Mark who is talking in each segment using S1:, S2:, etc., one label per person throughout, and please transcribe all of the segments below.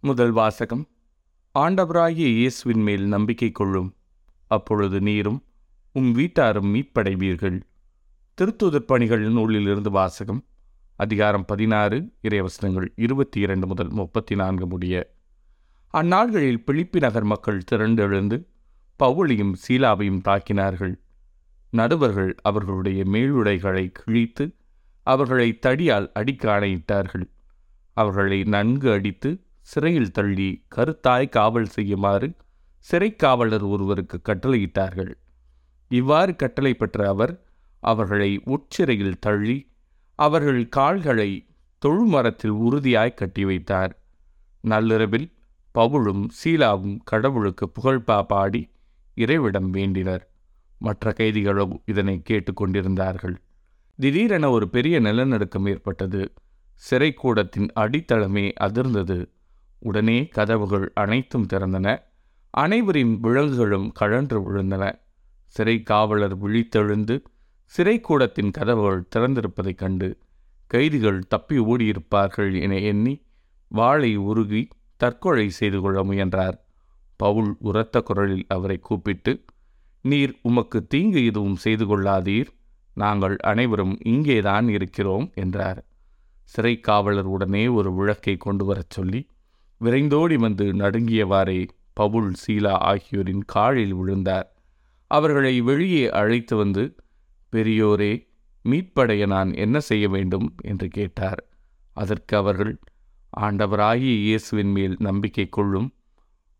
S1: முதல் வாசகம். ஆண்டவராகிய இயேசுவின் மேல் நம்பிக்கை கொள்ளும். அப்பொழுது நீரும் உம் வீட்டாரும் மீட்படைவீர்கள். திருத்துதற் பணிகள் நூலிலிருந்து வாசகம். அதிகாரம் பதினாறு இறைவசனங்கள் இருபத்தி இரண்டு முதல் முப்பத்தி நான்கு முடிய. அந்நாள்களில் பிலிப்பி நகர் மக்கள் திரண்டெழுந்து பவுளியும் சீலாவையும் தாக்கினார்கள். நடுவர்கள் அவர்களுடைய மேலுடைகளை கிழித்து அவர்களை தடியால் அடிக்க ஆணையிட்டார்கள். அவர்களை நன்கு அடித்து சிறையில் தள்ளி கருத்தாய் காவல் செய்யுமாறு சிறைக் காவலர் ஒருவருக்கு கட்டளையிட்டார்கள். இவ்வாறு கட்டளை பெற்ற அவர் அவர்களை உட்சிறையில் தள்ளி அவர்கள் கால்களை தொழுமரத்தில் உறுதியாய் கட்டி வைத்தார். நள்ளிரவில் பவுலும் சீலாவும் கடவுளுக்கு புகழ்பா பாடி இறைவிடம் வேண்டினர். மற்ற கைதிகளோ இதனை கேட்டுக்கொண்டிருந்தார்கள் திடீரென ஒரு பெரிய நிலநடுக்கம் ஏற்பட்டது. சிறைக்கூடத்தின் அடித்தளமே அதிர்ந்தது. உடனே கதவுகள் அனைத்தும் திறந்தன. அனைவரின் விலங்குகளும் கழன்று விழுந்தன. சிறை காவலர் விழித்தெழுந்து சிறைக்கூடத்தின் கதவுகள் திறந்திருப்பதைக் கண்டு கைதிகள் தப்பி ஓடியிருப்பார்கள் என எண்ணி வாளை உருகி தற்கொலை செய்து கொள்ள முயன்றார். பவுல் உரத்த குரலில் அவரை கூப்பிட்டு நீர் உமக்கு தீங்கு எதுவும் செய்து கொள்ளாதீர். நாங்கள் அனைவரும் இங்கேதான் இருக்கிறோம் என்றார். சிறை காவலர் உடனே ஒரு விளக்கை கொண்டு வரச் சொல்லி விரைந்தோடி வந்து நடுங்கியவாறே பவுல் சீலா ஆகியோரின் காலில் விழுந்தார். அவர்களை வெளியே அழைத்து வந்து பெரியோரே மீட்படைய நான் என்ன செய்ய வேண்டும்? என்று கேட்டார். அதற்கு அவர்கள் ஆண்டவராகிய இயேசுவின் மேல் நம்பிக்கை கொள்ளும்.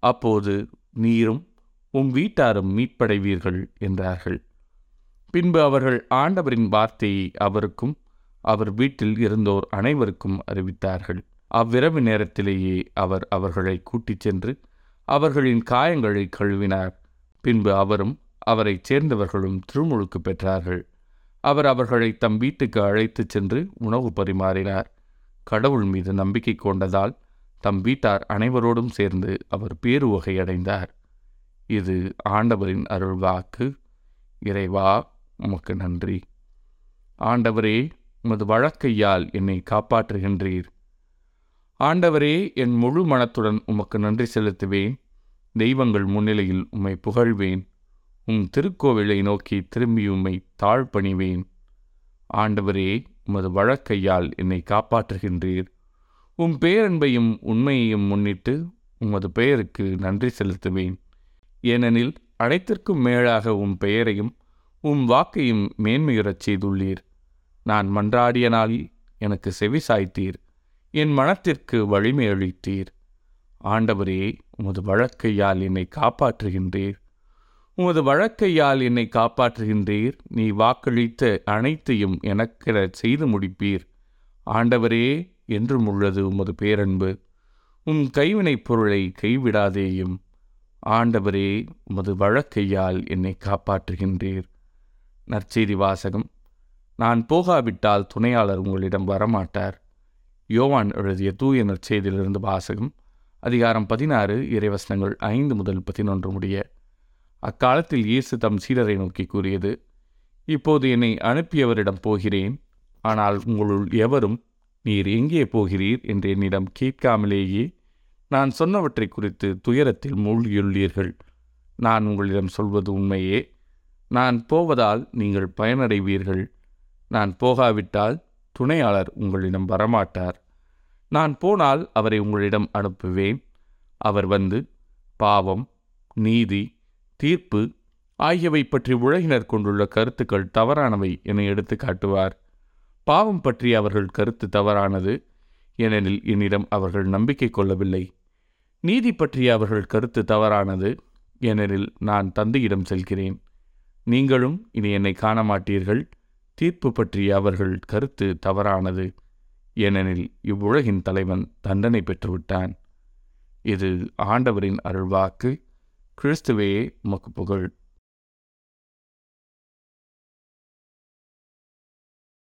S1: அப்போது நீரும் உம் வீட்டாரும் மீட்படைவீர்கள் என்றார்கள். பின்பு அவர்கள் ஆண்டவரின் வார்த்தையை அவருக்கும் அவர் வீட்டில் இருந்தோர் அனைவருக்கும் அறிவித்தார்கள். அவ்விரவு நேரத்திலேயே அவர் அவர்களை கூட்டிச் சென்று அவர்களின் காயங்களை கழுவினார். பின்பு அவரும் அவரைச் சேர்ந்தவர்களும் திருமுழுக்கு பெற்றார்கள். அவர் அவர்களை தம் வீட்டுக்கு அழைத்துச் சென்று உணவு பரிமாறினார். கடவுள் மீது நம்பிக்கை கொண்டதால் தம் வீட்டார் அனைவரோடும் சேர்ந்து அவர் பேருவகை அடைந்தார். இது ஆண்டவரின் அருள்வாக்கு இறைவா உமக்கு நன்றி. ஆண்டவரே உமது வழக்கையால் என்னை காப்பாற்றுகின்றீர். ஆண்டவரே என் முழு மனத்துடன் உமக்கு நன்றி செலுத்துவேன். தெய்வங்கள் முன்னிலையில் உம்மை புகழ்வேன். உம் திருக்கோவிலை நோக்கி திரும்பி உம்மை தாழ்பணிவேன். ஆண்டவரே உமது வழக்கையால் என்னை காப்பாற்றுகின்றீர். உம் பேரன்பையும் உண்மையையும் முன்னிட்டு உமது பெயருக்கு நன்றி செலுத்துவேன். ஏனெனில் அனைத்திற்கும் மேலாக உம் பெயரையும் உம் வாக்கையும் மேன்மையுறச் செய்துள்ளீர். நான் மன்றாடிய நாளில் எனக்கு செவி சாய்த்தீர். என் மனத்திற்கு வலிமை அளித்தீர். ஆண்டவரே உமது வழக்கையால் என்னை காப்பாற்றுகின்றீர். உமது வழக்கையால் என்னை காப்பாற்றுகின்றீர். நீ வாக்களித்த அனைத்தையும் எனக்கென செய்து முடிப்பீர். ஆண்டவரே என்றும் உள்ளது உமது பேரன்பு. உம் கைவினைப் பொருளை கைவிடாதேயும். ஆண்டவரே உமது வழக்கையால் என்னை காப்பாற்றுகின்றீர். நற்செய்தி வாசகம். நான் போகாவிட்டால் துணையாளர் உங்களிடம் வரமாட்டார். யோவான் எழுதிய தூய நற்செய்தியிலிருந்து வாசகம் அதிகாரம் பதினாறு இறைவசனங்கள் ஐந்து முதல் பதினொன்று முடிய அக்காலத்தில் இயேசு தம் சீடரை நோக்கி கூறியது இப்போது என்னை அனுப்பியவரிடம் போகிறேன் ஆனால் உங்களுள் எவரும் நீர் எங்கே போகிறீர் என்று என்னிடம் கேட்காமலேயே நான் சொன்னவற்றை குறித்து துயரத்தில் மூழ்கியுள்ளீர்கள். நான் உங்களிடம் சொல்வது உண்மையே. நான் போவதால் நீங்கள் பயனடைவீர்கள். நான் போகாவிட்டால் துணையாளர் உங்களிடம் வரமாட்டார். நான் போனால் அவரை உங்களிடம் அனுப்புவேன். அவர் வந்து பாவம் நீதி தீர்ப்பு ஆகியவை பற்றி உலகினர் கொண்டுள்ள கருத்துக்கள் தவறானவை என எடுத்து காட்டுவார். பாவம் பற்றி அவர்கள் கருத்து தவறானது ஏனெனில் என்னிடம் அவர்கள் நம்பிக்கை கொள்ளவில்லை. நீதி பற்றிய அவர்கள் கருத்து தவறானது ஏனெனில் நான் தந்தையிடம் செல்கிறேன். நீங்களும் இனி என்னை காண மாட்டீர்கள் தீர்ப்பு பற்றிய அவர்கள் கருத்து தவறானது. ஏனெனில் இவ்வுலகின் தலைவன் தண்டனை பெற்றுவிட்டான். இது ஆண்டவரின் அருள்வாக்கு கிறிஸ்துவையே உமக்கு புகழ்.